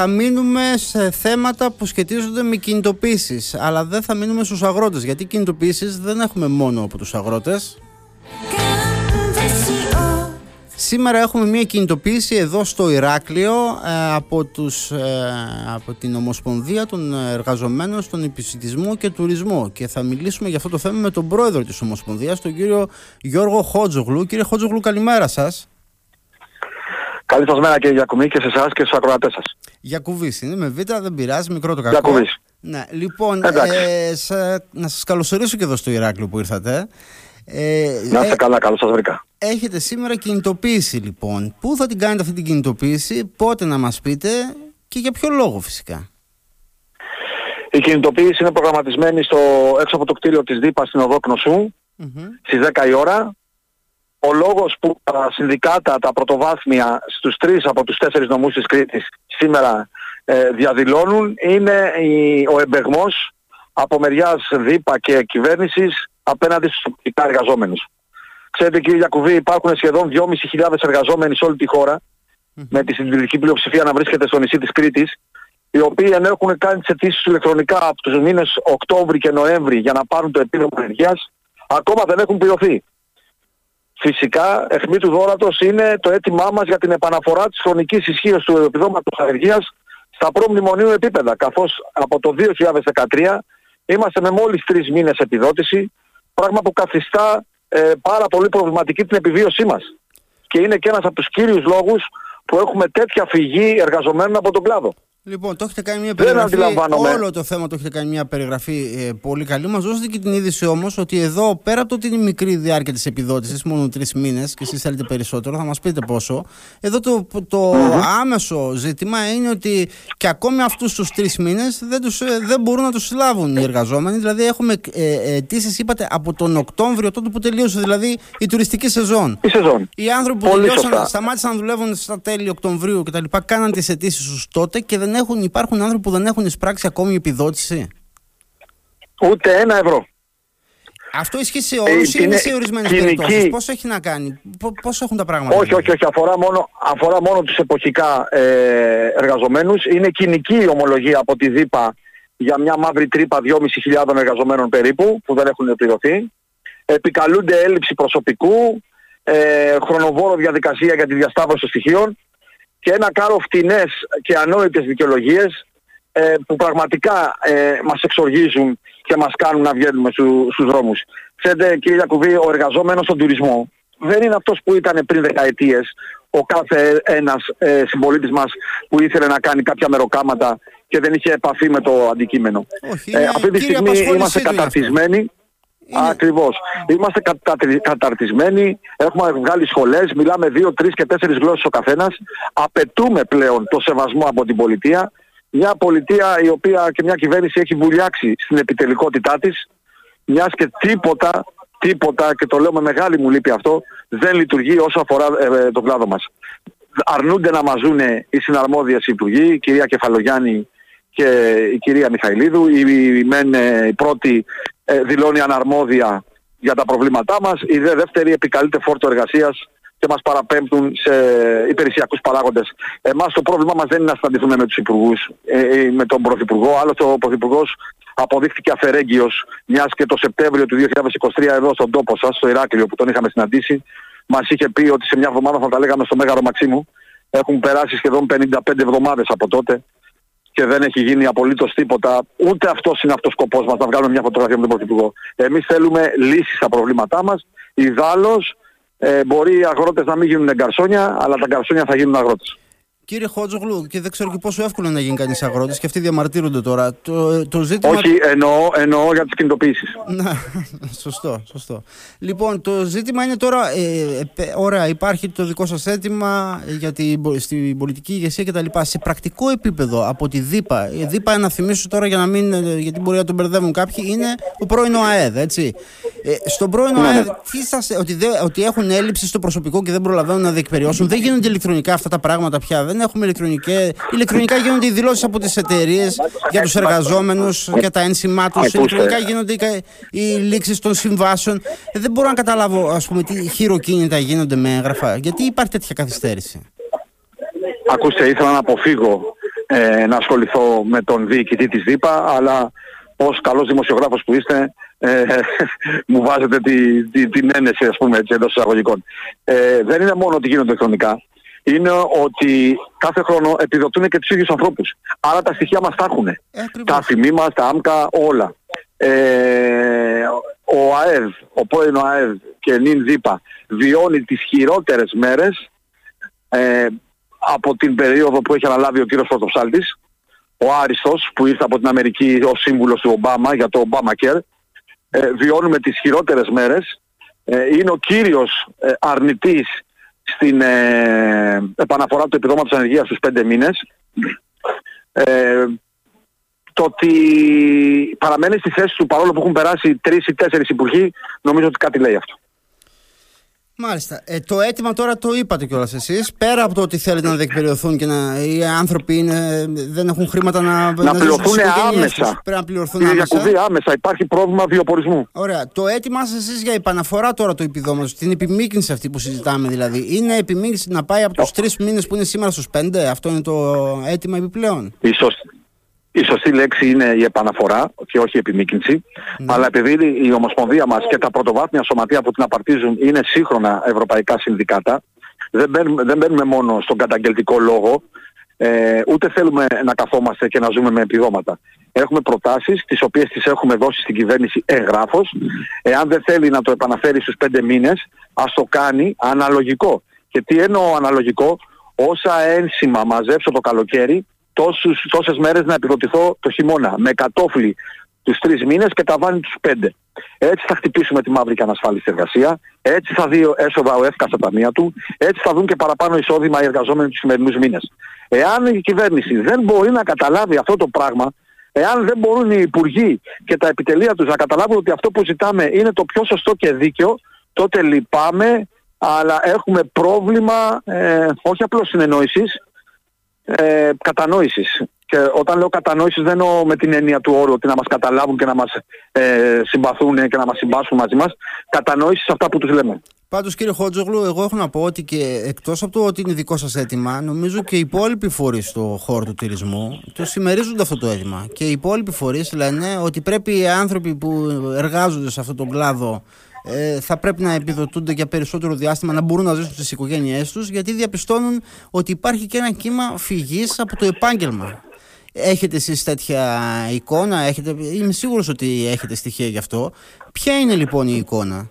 θα μείνουμε σε θέματα που σχετίζονται με κινητοποίησεις αλλά δεν θα μείνουμε στους αγρότες γιατί κινητοποίησεις δεν έχουμε μόνο από τους αγρότες Σήμερα έχουμε μια κινητοποίηση εδώ στο Ηράκλειο ε, από, τους, ε, από την Ομοσπονδία των Εργαζομένων στον Επισητισμό και Τουρισμό και θα μιλήσουμε για αυτό το θέμα με τον πρόεδρο της Ομοσπονδίας, τον κύριο Γιώργο Χότζογλου. Κύριε Χότζογλου, καλημέρα σας. Καλή σας μέρα κύριε Γιακουμή και σε εσάς και στους ακροατές σας. Γιακουβής είναι με β, δεν πειράζει, μικρό το κακό. Γιακουβής. Ναι, λοιπόν, ε, να σας καλωσορίσω και εδώ στο Ηράκλειο που ήρθατε. Ε, να είστε ε, καλά, καλώς σας βρήκα. Έχετε σήμερα κινητοποίηση λοιπόν. Πού θα την κάνετε αυτή την κινητοποίηση, πότε να μας πείτε και για ποιο λόγο φυσικά. Η κινητοποίηση είναι προγραμματισμένη στο, έξω από το κτίριο της ΔΥΠΑ στην Οδό Κνωσού mm-hmm. στις 10 η ώρα. Ο λόγος που τα συνδικάτα, τα πρωτοβάθμια στους τρεις από τους τέσσερις νομούς της Κρήτης σήμερα ε, διαδηλώνουν είναι η, ο εμπεγμός από μεριάς ΔΥΠΑ και κυβέρνησης απέναντι στους τοπικά εργαζόμενους. Ξέρετε κύριε Γιακουβή υπάρχουν σχεδόν 2.500 εργαζόμενοι σε όλη τη χώρα με τη συντηρητική πλειοψηφία να βρίσκεται στο νησί της Κρήτης οι οποίοι ενώ έχουν κάνει τις αιτήσεις ηλεκτρονικά από τους μήνες Οκτώβρη και Νοέμβρη για να πάρουν το επίδομα ενεργείας ακόμα δεν έχουν πληρωθεί. Φυσικά, αιχμή του δόρατος είναι το αίτημά μας για την επαναφορά της χρονικής ισχύως του επιδόματος ανεργίας στα προμνημονίου επίπεδα, καθώς από το 2013 είμαστε με μόλις τρεις μήνες επιδότηση, πράγμα που καθιστά ε, πάρα πολύ προβληματική την επιβίωσή μας. Και είναι και ένας από τους κύριους λόγους που έχουμε τέτοια φυγή εργαζομένων από τον κλάδο. Λοιπόν, το έχετε κάνει μια περιγραφή. Όλο το θέμα το έχετε κάνει μια περιγραφή ε, πολύ καλή. Μας δώσετε και την είδηση όμως ότι εδώ πέρα από το ότι είναι μικρή διάρκεια της επιδότησης, μόνο τρεις μήνες και εσείς θέλετε περισσότερο, θα μας πείτε πόσο. Εδώ το, το άμεσο ζήτημα είναι ότι και ακόμη αυτούς τους τρεις μήνες δεν, ε, δεν μπορούν να τους συλλάβουν οι εργαζόμενοι. Δηλαδή, έχουμε ε, αιτήσεις, είπατε, από τον Οκτώβριο, τότε που τελείωσε δηλαδή η τουριστική σεζόν. Η σεζόν. Οι άνθρωποι που τελειώσαν, σταμάτησαν να δουλεύουν στα τέλη Οκτωβρίου κτλ. Κάναν τις αιτήσεις τους τότε και δεν έχουν, υπάρχουν άνθρωποι που δεν έχουν εισπράξει ακόμη επιδότηση; Ούτε ένα ευρώ. Αυτό ισχύει σε όλους ή είναι σε ορισμένες περιπτώσεις; Πώς έχει να κάνει, πώς έχουν τα πράγματα; Όχι, όχι, όχι. Αφορά μόνο, αφορά μόνο τους εποχικά ε, εργαζομένους. Είναι κοινική η ομολογία από τη ΔΥΠΑ για μια μαύρη τρύπα 2.500 εργαζομένων περίπου που δεν έχουν πληρωθεί. Επικαλούνται έλλειψη προσωπικού, ε, χρονοβόρο διαδικασία για τη διασταύρωση των στοιχείων και ένα κάρο φτηνές και ανόητες δικαιολογίες ε, που πραγματικά ε, μας εξοργίζουν και μας κάνουν να βγαίνουμε στου, στους δρόμους. Ξέρετε κύριε Γιακουβή, ο εργαζόμενος στον τουρισμό δεν είναι αυτός που ήταν πριν δεκαετίες ο κάθε ένας ε, συμπολίτης μας που ήθελε να κάνει κάποια μεροκάματα και δεν είχε επαφή με το αντικείμενο. Όχι, ε, αυτή τη στιγμή είμαστε καταρτισμένοι. Είναι... Ακριβώς. Είμαστε καταρτισμένοι, έχουμε βγάλει σχολές, μιλάμε δύο, τρεις και τέσσερις γλώσσες ο καθένας. Απαιτούμε πλέον το σεβασμό από την πολιτεία. Μια πολιτεία η οποία και μια κυβέρνηση έχει βουλιάξει στην επιτελικότητά της, μιας και τίποτα, τίποτα, και το λέω με μεγάλη μου λύπη αυτό, δεν λειτουργεί όσο αφορά ε, ε τον κλάδο μας. Αρνούνται να μας δούνε οι συναρμόδιες υπουργοί, η κυρία Κεφαλογιάννη και η κυρία Μιχαηλίδου. Η, η, η πρώτη ε, δηλώνει αναρμόδια για τα προβλήματά μας. Η δε δεύτερη επικαλείται φόρτο εργασίας και μας παραπέμπτουν σε υπηρεσιακούς παράγοντες. Εμάς το πρόβλημά μας δεν είναι να συναντηθούμε με τους υπουργούς, ε, ε με τον Πρωθυπουργό. Άλλωστε ο Πρωθυπουργός αποδείχθηκε αφαιρέγγιος μιας και το Σεπτέμβριο του 2023 εδώ στον τόπο σας, στο Ηράκλειο που τον είχαμε συναντήσει. Μας είχε πει ότι σε μια εβδομάδα θα τα λέγαμε στο Μέγαρο Μαξίμου. Έχουν περάσει σχεδόν 55 εβδομάδες από τότε και δεν έχει γίνει απολύτως τίποτα. Ούτε αυτός είναι αυτός ο σκοπός μας να βγάλουμε μια φωτογραφία με τον Πρωθυπουργό. Εμείς θέλουμε λύσεις στα προβλήματά μας. Ιδάλλως ε, μπορεί οι αγρότες να μην γίνουν εγκαρσόνια, αλλά τα εγκαρσόνια θα γίνουν αγρότες. Κύριε Χότζογλου, και δεν ξέρω και πόσο εύκολο είναι να γίνει κανείς αγρότης και αυτοί διαμαρτύρονται τώρα. Το, το ζήτημα... Όχι, εννοώ, εννοώ για τις κινητοποιήσει. Να, σωστό, σωστό. Λοιπόν, το ζήτημα είναι τώρα. Ε, ε, ωραία, υπάρχει το δικό σας αίτημα για την, στην πολιτική ηγεσία κτλ. Σε πρακτικό επίπεδο από τη ΔΥΠΑ. Η ΔΥΠΑ, να θυμίσω τώρα για να μην. Ε, γιατί μπορεί να τον μπερδεύουν κάποιοι, είναι ο πρώην ΟΑΕΔ, έτσι. Ε, στον πρώην ναι, ΟΑΕΔ, ναι. τι σας, ότι, δε, ότι έχουν έλλειψη στο προσωπικό και δεν προλαβαίνουν να διεκπεριώσουν. Δεν γίνονται ηλεκτρονικά αυτά τα πράγματα πια. Δεν έχουμε ηλεκτρονικέ. Ηλεκτρονικά γίνονται οι δηλώσεις από τις εταιρείες για τους εργαζόμενους, για τα ένσημά τους. Ηλεκτρονικά γίνονται οι λήξεις των συμβάσεων. Ε, δεν μπορώ να καταλάβω ας πούμε, τι χειροκίνητα γίνονται με έγγραφα. Γιατί υπάρχει τέτοια καθυστέρηση. Ακούστε, ήθελα να αποφύγω ε, να ασχοληθώ με τον διοικητή της ΔΥΠΑ, αλλά ως καλός δημοσιογράφος που είστε ε, μου βάζετε τη, τη, την ένεση ας πούμε έτσι εντός εισαγωγικών. Ε, δεν είναι μόνο ότι γίνονται ηλεκτρονικά, είναι ότι κάθε χρόνο επιδοτούν και τους ίδιους ανθρώπους. Άρα τα στοιχεία μας τα έχουν. Ε, τα αφημί μας, τα άμκα, όλα. Ε, ο ΑΕΔ, ο πρώην ο ΑΕΔ και νυν ΔΥΠΑ βιώνει τις χειρότερες μέρες ε, από την περίοδο που έχει αναλάβει ο κύριος Πρωτοψάλτης, ο Άριστος που ήρθε από την Αμερική ως σύμβουλος του Ομπάμα για το Obamacare, ε, βιώνουμε τις χειρότερες μέρες. Ε, είναι ο κύριος ε, αρνητής στην ε, επαναφορά του επιδόματος ανεργίας στους πέντε μήνες. Ε, το ότι παραμένει στη θέση του παρόλο που έχουν περάσει τρεις ή τέσσερις υπουργοί, νομίζω ότι κάτι λέει αυτό. Μάλιστα. Ε, το αίτημα τώρα το είπατε κιόλας εσείς. Πέρα από το ότι θέλετε να διεκπεριωθούν και να, οι άνθρωποι είναι, δεν έχουν χρήματα να, να, να πληρωθούν άμεσα. Τους. Πρέπει να πληρωθούν άμεσα. άμεσα. Υπάρχει πρόβλημα βιοπορισμού. Ωραία. Το αίτημά σας εσείς για επαναφορά τώρα του επιδόματο, την επιμήκυνση αυτή που συζητάμε δηλαδή, είναι επιμήκυνση να πάει από τους τρεις μήνες που είναι σήμερα στους πέντε; Αυτό είναι το αίτημα επιπλέον; Η η σωστή λέξη είναι η επαναφορά και όχι η επιμήκυνση. Ναι. Αλλά επειδή η Ομοσπονδία μας και τα πρωτοβάθμια σωματεία που την απαρτίζουν είναι σύγχρονα ευρωπαϊκά συνδικάτα, δεν μπαίνουμε, δεν μπαίνουμε μόνο στον καταγγελτικό λόγο, ε, ούτε θέλουμε να καθόμαστε και να ζούμε με επιδόματα. Έχουμε προτάσεις, τις οποίες τις έχουμε δώσει στην κυβέρνηση εγγράφος. Εάν δεν θέλει να το επαναφέρει στους πέντε μήνες, ας το κάνει αναλογικό. Και τι εννοώ αναλογικό, όσα ένσημα μαζέψω το καλοκαίρι, τόσους, τόσες μέρες να επιδοτηθώ το χειμώνα με κατόφλι τους τρεις μήνες και τα βάνει τους πέντε. Έτσι θα χτυπήσουμε τη μαύρη και ανασφάλιστη εργασία, έτσι θα δει έσοδα ο ΕΦΚΑ στα ταμεία του, έτσι θα δουν και παραπάνω εισόδημα οι εργαζόμενοι τους σημερινούς μήνες. Εάν η κυβέρνηση δεν μπορεί να καταλάβει αυτό το πράγμα, εάν δεν μπορούν οι υπουργοί και τα επιτελεία τους να καταλάβουν ότι αυτό που ζητάμε είναι το πιο σωστό και δίκαιο, τότε λυπάμαι, αλλά έχουμε πρόβλημα ε, όχι απλώς συνεννόησης, ε, κατανόησης. Και όταν λέω κατανόησης δεν εννοώ με την έννοια του όρου ότι να μας καταλάβουν και να μας ε, συμπαθούν και να μας συμπάσουν μαζί μας. Κατανόησης σε αυτά που τους λέμε. Πάντως κύριε Χότζογλου, εγώ έχω να πω ότι και εκτός από το ότι είναι δικό σας αίτημα, νομίζω και οι υπόλοιποι φορείς στο χώρο του τουρισμού το συμμερίζονται αυτό το αίτημα. Και οι υπόλοιποι φορείς λένε ότι πρέπει οι άνθρωποι που εργάζονται σε αυτόν τον κλάδο ε, θα πρέπει να επιδοτούνται για περισσότερο διάστημα, να μπορούν να ζήσουν στις οικογένειές τους, γιατί διαπιστώνουν ότι υπάρχει και ένα κύμα φυγής από το επάγγελμα. Έχετε εσείς τέτοια εικόνα, έχετε, είμαι σίγουρος ότι έχετε στοιχεία γι' αυτό. Ποια είναι λοιπόν η εικόνα;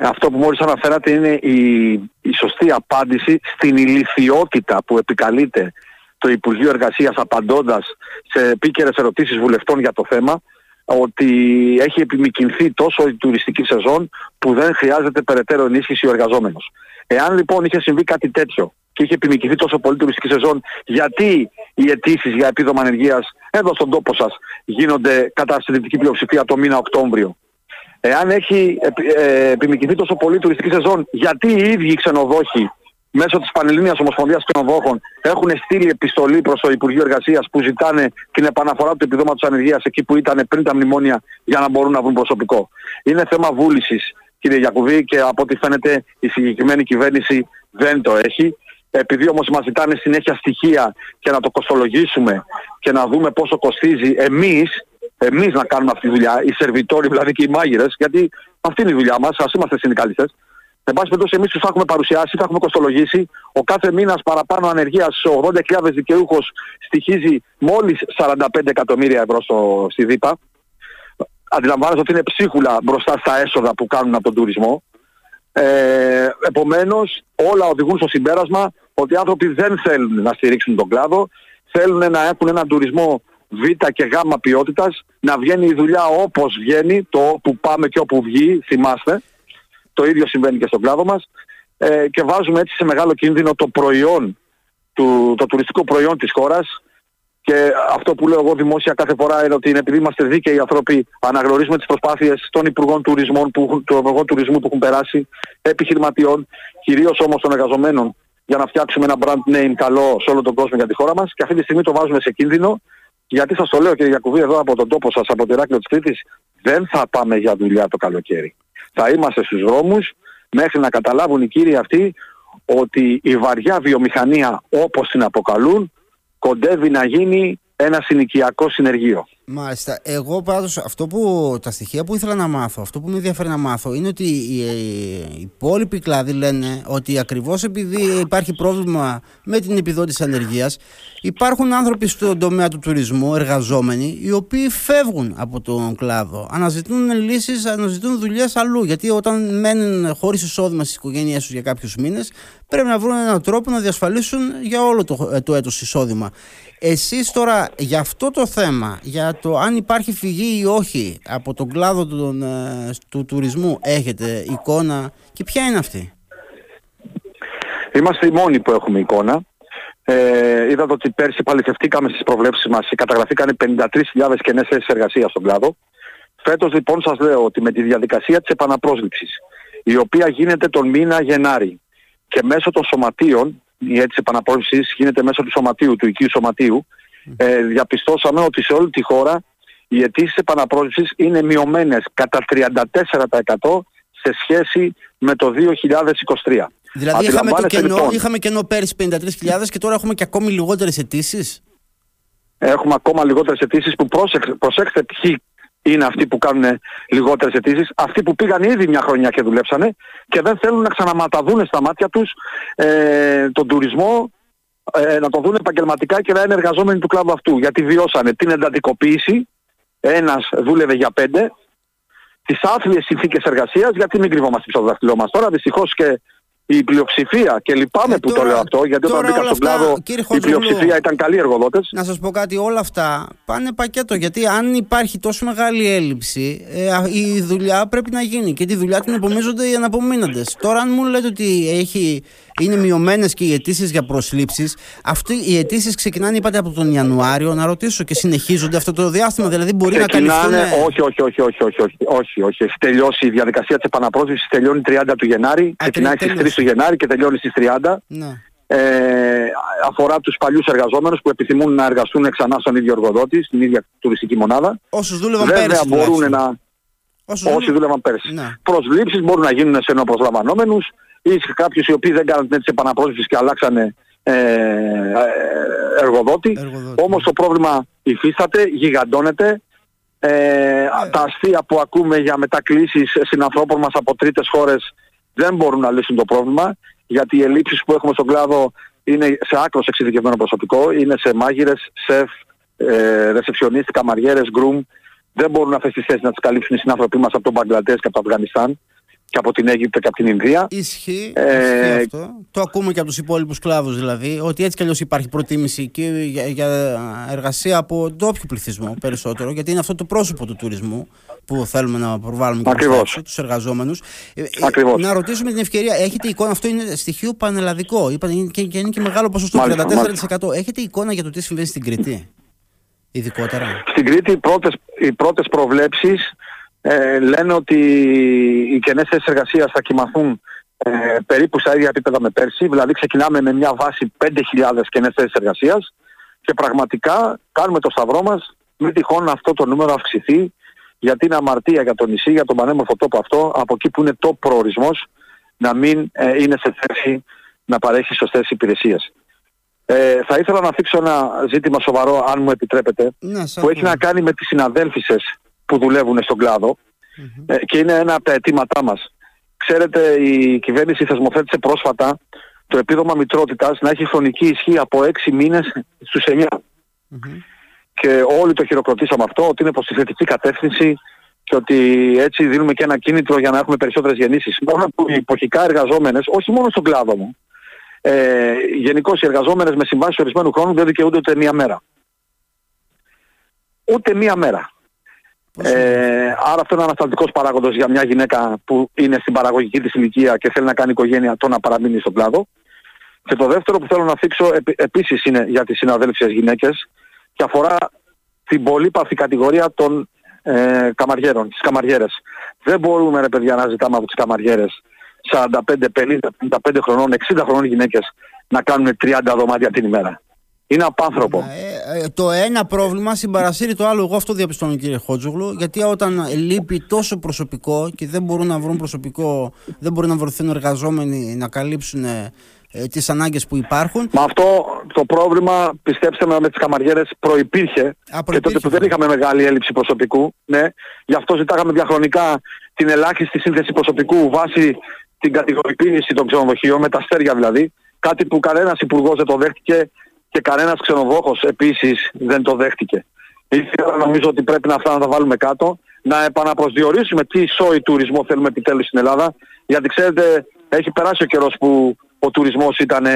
Αυτό που μόλις αναφέρατε είναι η, η σωστή απάντηση στην ηλικιότητα που επικαλείται το Υπουργείο Εργασίας απαντώντας σε επίκαιρες ερωτήσεις βουλευτών για το θέμα ότι έχει επιμηκυνθεί τόσο η τουριστική σεζόν που δεν χρειάζεται περαιτέρω ενίσχυση ο εργαζόμενος. Εάν λοιπόν είχε συμβεί κάτι τέτοιο και είχε επιμηκυνθεί τόσο πολύ η τουριστική σεζόν, γιατί οι αιτήσεις για επίδομα ανεργίας εδώ στον τόπο σας γίνονται κατά συντηρητική πλειοψηφία το μήνα Οκτώβριο; Εάν έχει ε, επιμηκυνθεί τόσο πολύ η τουριστική σεζόν, γιατί οι ίδιοι οι ξενοδόχοι μέσω της Πανελλήνιας Ομοσπονδίας Ξενοδόχων έχουν στείλει επιστολή προς το Υπουργείο Εργασίας που ζητάνε την επαναφορά του επιδόματος ανεργίας εκεί που ήταν πριν τα μνημόνια για να μπορούν να βρουν προσωπικό. Είναι θέμα βούλησης κύριε Γιακουβή και από ό,τι φαίνεται η συγκεκριμένη κυβέρνηση δεν το έχει. Επειδή όμως μας ζητάνε συνέχεια στοιχεία και να το κοστολογήσουμε και να δούμε πόσο κοστίζει εμείς, εμείς να κάνουμε αυτή τη δουλειά, οι σερβιτόροι δηλαδή και οι μάγειρες, γιατί αυτή είναι η δουλειά μας, ας είμαστε συνδικαλιστές, Εν πάση περιπτώσει, εμείς τους θα έχουμε παρουσιάσει, θα έχουμε κοστολογήσει. Ο κάθε μήνας παραπάνω ανεργίας σε 80.000 δικαιούχος στοιχίζει μόλις 45 εκατομμύρια ευρώ στο, στη ΔΥΠΑ. Αντιλαμβάνεστε ότι είναι ψίχουλα μπροστά στα έσοδα που κάνουν από τον τουρισμό. Ε, Επομένως, όλα οδηγούν στο συμπέρασμα ότι οι άνθρωποι δεν θέλουν να στηρίξουν τον κλάδο, θέλουν να έχουν έναν τουρισμό β και γ ποιότητας, να βγαίνει η δουλειά όπως βγαίνει, το όπου πάμε και όπου βγει, θυμάστε. Το ίδιο συμβαίνει και στον κλάδο μας ε, και βάζουμε έτσι σε μεγάλο κίνδυνο το προϊόν, του, το τουριστικό προϊόν της χώρας. Και αυτό που λέω εγώ δημόσια κάθε φορά είναι ότι είναι επειδή είμαστε δίκαιοι άνθρωποι, αναγνωρίζουμε τις προσπάθειες των Υπουργών Τουρισμών, που, του Υπουργών Τουρισμού που έχουν περάσει, επιχειρηματιών, κυρίως όμως των εργαζομένων, για να φτιάξουμε ένα brand name καλό σε όλο τον κόσμο για τη χώρα μας. Και αυτή τη στιγμή το βάζουμε σε κίνδυνο γιατί σας το λέω κύριε Γιακουβή εδώ από τον τόπο σας, από τη Ράκλειο της Κρήτης, δεν θα πάμε για δουλειά το καλοκαίρι θα είμαστε στους δρόμους μέχρι να καταλάβουν οι κύριοι αυτοί ότι η βαριά βιομηχανία όπως την αποκαλούν κοντεύει να γίνει ένα συνοικιακό συνεργείο. Μάλιστα. Εγώ πάντως αυτό που τα στοιχεία που ήθελα να μάθω, αυτό που με ενδιαφέρει να μάθω είναι ότι οι, οι υπόλοιποι κλάδοι λένε ότι ακριβώς επειδή υπάρχει πρόβλημα με την επιδότηση ανεργίας, υπάρχουν άνθρωποι στον τομέα του τουρισμού, εργαζόμενοι, οι οποίοι φεύγουν από τον κλάδο. Αναζητούν λύσεις, αναζητούν δουλειές αλλού. Γιατί όταν μένουν χωρίς εισόδημα στις οικογένειές τους για κάποιους μήνες, πρέπει να βρουν έναν τρόπο να διασφαλίσουν για όλο το, το έτος εισόδημα. Εσείς τώρα για αυτό το θέμα, για το αν υπάρχει φυγή ή όχι από τον κλάδο του, ε, του τουρισμού έχετε εικόνα και ποια είναι αυτή; Είμαστε οι μόνοι που έχουμε εικόνα. Ε, είδατε ότι πέρσι παληθευτήκαμε στις προβλέψεις μας και καταγραφήκαν 53.000 κενές θέσεις εργασίας στον κλάδο. Φέτος λοιπόν σας λέω ότι με τη διαδικασία της επαναπρόσληψης η οποία γίνεται τον μήνα Γενάρη και μέσω των σωματείων η αίτηση επαναπρόσληψης γίνεται μέσω του σωματείου, του οικείου σωματείου, ε, διαπιστώσαμε ότι σε όλη τη χώρα οι αιτήσεις επαναπρόσληψης είναι μειωμένες κατά 34% σε σχέση με το 2023. Δηλαδή είχαμε, το κενό, λοιπόν, είχαμε κενό πέρυσι 53.000 και τώρα έχουμε και ακόμη λιγότερες αιτήσεις. Έχουμε ακόμα λιγότερες αιτήσεις που προσέξτε ποιοι είναι αυτοί που κάνουν λιγότερες αιτήσεις, αυτοί που πήγαν ήδη μια χρονιά και δουλέψανε και δεν θέλουν να ξαναματαδούν στα μάτια τους ε, τον τουρισμό, ε, να τον δουν επαγγελματικά και να είναι εργαζόμενοι του κλάδου αυτού. Γιατί βιώσανε την εντατικοποίηση, ένας δούλευε για πέντε, τις άθλιες συνθήκες εργασίας, γιατί μην κρυβόμαστε πίσω το δαχτυλό μας τώρα, δυστυχώς και η πλειοψηφία, και λυπάμαι ε, που το λέω αυτό, γιατί όταν μπήκα στον κλάδο η πλειοψηφία ήταν καλοί εργοδότες. Να σας πω κάτι, όλα αυτά πάνε πακέτο. Γιατί αν υπάρχει τόσο μεγάλη έλλειψη, ε, η δουλειά πρέπει να γίνει και τη δουλειά την επομίζονται οι αναπομείνοντε. Τώρα, αν μου λέτε ότι έχει, είναι μειωμένες και οι αιτήσεις για προσλήψεις, αυτοί οι αιτήσεις ξεκινάνε, είπατε, από τον Ιανουάριο. Να ρωτήσω και συνεχίζονται αυτό το διάστημα. Δηλαδή, μπορεί να καλυφθούν. Όχι, όχι, όχι, όχι, όχι, όχι, όχι, όχι. Έχει τελειώσει η διαδικασία της επαναπρόσληψη, τελειώνει 30 του Γενάρη, ξεκινάει στις 3 του Γενάρη και τελειώνει στις 30. Ναι. Ε, αφορά τους παλιούς εργαζόμενους που επιθυμούν να εργαστούν ξανά στον ίδιο εργοδότη, στην ίδια τουριστική μονάδα. Όσους δούλευαν Βέβαια πέρυσι. μπορούν να... Όσοι δούλευαν πέρσι. Ναι. Προσλήψεις μπορούν να γίνουν σε νεοπροσλαμβανόμενους ή σε κάποιους οι οποίοι δεν κάνουν τις επαναπρόσληψεις και αλλάξανε ε, ε, εργοδότη. εργοδότη. Όμως το πρόβλημα υφίσταται, γιγαντώνεται. Ε, ε, τα αστεία που ακούμε για μετακλήσεις συνανθρώπων μας από τρίτες χώρες δεν μπορούν να λύσουν το πρόβλημα γιατί οι ελλείψεις που έχουμε στον κλάδο είναι σε άκρος εξειδικευμένο προσωπικό, είναι σε μάγειρες, σεφ, ε, ρεσεψιονίστ, καμαριέρες, γκρουμ. Δεν μπορούν αυτές τις θέσεις να τις καλύψουν οι συνάνθρωποι μας από τον Μπαγκλαντές και από το Αφγανιστάν και από την Αίγυπτο και από την Ινδία. Ισχύει, ε, αυτό. Το ακούμε και από τους υπόλοιπους κλάδους δηλαδή, ότι έτσι κι αλλιώς υπάρχει προτίμηση και για, για εργασία από ντόπιο πληθυσμό περισσότερο, γιατί είναι αυτό το πρόσωπο του τουρισμού που θέλουμε να προβάλλουμε και τους εργαζόμενους. Ε, ε, Ακριβώς. Να ρωτήσουμε την ευκαιρία, έχετε εικόνα, αυτό είναι στοιχείο πανελλαδικό και, και είναι και μεγάλο ποσοστό, 34%. Έχετε εικόνα για το τι συμβαίνει στην Κρήτη, ειδικότερα; Στην Κρήτη οι πρώτες, οι πρώτες προβλέψεις ε, λένε ότι οι κενές θέσεις εργασίας θα κοιμαθούν ε, περίπου στα ίδια επίπεδα με πέρσι, δηλαδή ξεκινάμε με μια βάση 5.000 κενές θέσεις εργασίας και πραγματικά κάνουμε το σταυρό μας μην τυχόν αυτό το νούμερο αυξηθεί γιατί είναι αμαρτία για το νησί, για τον πανέμορφο τόπο αυτό, από εκεί που είναι το προορισμός να μην ε, είναι σε θέση να παρέχει σωστές υπηρεσίες. Ε, θα ήθελα να θίξω ένα ζήτημα σοβαρό, αν μου επιτρέπετε, ναι, που έχει να κάνει με τις συναδέλφισες που δουλεύουν στον κλαδο ε, και είναι ένα από τα αιτήματά μας. Ξέρετε, η κυβέρνηση θεσμοθέτησε πρόσφατα το επίδομα μητρότητας να έχει χρονική ισχύ από 6 μήνες στους 9. Και όλοι το χειροκροτήσαμε αυτό, ότι είναι προς τη θετική κατεύθυνση και ότι έτσι δίνουμε και ένα κίνητρο για να έχουμε περισσότερες γεννήσεις. Μόνο που οι εποχικά εργαζόμενες, όχι μόνο στον κλάδο μου, ε, γενικώς οι εργαζόμενες με συμβάσεις ορισμένου χρόνου δεν δικαιούνται ούτε μία μέρα. Ούτε μία μέρα. Ε, άρα αυτό είναι ανασταλτικός παράγοντος για μια γυναίκα που είναι στην παραγωγική της ηλικία και θέλει να κάνει οικογένεια το να παραμείνει στον κλάδο. Και το δεύτερο που θέλω να θίξω επί, επίσης είναι για τις συναδέλφιες γυναίκες και αφορά την πολύπαθη κατηγορία των ε, καμαριέρων, τις καμαριέρες. Δεν μπορούμε ρε παιδιά να ζητάμε από τις καμαριέρες 45, 50, 55 χρονών, 60 χρονών γυναίκες να κάνουν 30 δωμάτια την ημέρα. Είναι απάνθρωπο. Ε, ε, το ένα πρόβλημα συμπαρασύρει το άλλο. Εγώ αυτό διαπιστώνω κύριε Χότζογλου. Γιατί όταν λείπει τόσο προσωπικό και δεν μπορούν να βρουν προσωπικό, δεν μπορούν να βρεθούν εργαζόμενοι να καλύψουν ε, τις ανάγκες που υπάρχουν. Με αυτό το πρόβλημα, πιστέψτε με, με τις καμαριέρες προϋπήρχε, και τότε που δεν είχαμε μεγάλη έλλειψη προσωπικού. Ναι, γι' αυτό ζητάγαμε διαχρονικά την ελάχιστη σύνθεση προσωπικού βάσει την κατηγορηποίηση των ξενοδοχείων, με τα αστέρια δηλαδή, κάτι που κανένας υπουργός δεν το δέχτηκε και κανένας ξενοδόχος επίσης δεν το δέχτηκε. Ήθελα νομίζω ότι πρέπει να αυτά να τα βάλουμε κάτω, να επαναπροσδιορίσουμε τι σόι τουρισμό θέλουμε επιτέλους στην Ελλάδα, γιατί ξέρετε έχει περάσει ο καιρός που ο τουρισμός ήταν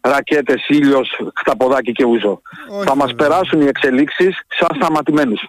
ρακέτες, ήλιος, χταποδάκι και ούζο. Θα μας περάσουν οι εξελίξεις σαν σταματημένους.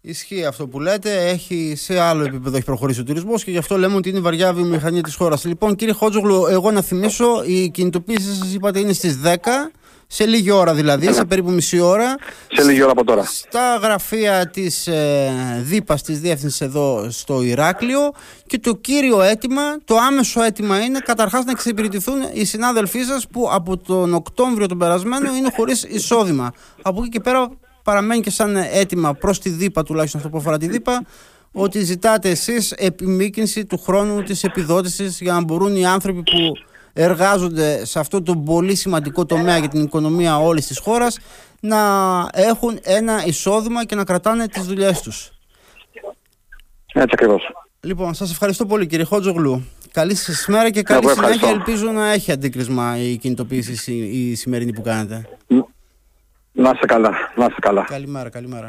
Ισχύει αυτό που λέτε. Έχει σε άλλο επίπεδο έχει προχωρήσει ο τουρισμός και γι' αυτό λέμε ότι είναι η βαριά βιομηχανία της χώρας. Λοιπόν, κύριε Χότζογλου, εγώ να θυμίσω, η κινητοποίηση σας είπατε είναι στις 10. Σε λίγη ώρα δηλαδή, σε περίπου μισή ώρα. Σε λίγη ώρα από τώρα. Στα γραφεία της ε, ΔΥΠΑ, της διεύθυνσης εδώ στο Ηράκλειο. Και το κύριο αίτημα, το άμεσο αίτημα είναι καταρχάς να εξυπηρετηθούν οι συνάδελφοί σας που από τον Οκτώβριο τον περασμένο είναι χωρίς εισόδημα. Από εκεί και πέρα παραμένει και σαν αίτημα προς τη ΔΥΠΑ τουλάχιστον αυτό που αφορά τη ΔΥΠΑ ότι ζητάτε εσείς επιμήκυνση του χρόνου της επιδότησης για να μπορούν οι άνθρωποι που εργάζονται σε αυτό το πολύ σημαντικό τομέα για την οικονομία όλης της χώρας να έχουν ένα εισόδημα και να κρατάνε τις δουλειές τους. Έτσι ακριβώς. Λοιπόν, σας ευχαριστώ πολύ κύριε Χότζογλου. Καλή σας μέρα και καλή συνέχεια. Ελπίζω να έχει αντίκρισμα η κινητοποίηση η σημερινή που κάνετε. Να είστε καλά. Να είστε καλά. Καλημέρα, καλημέρα.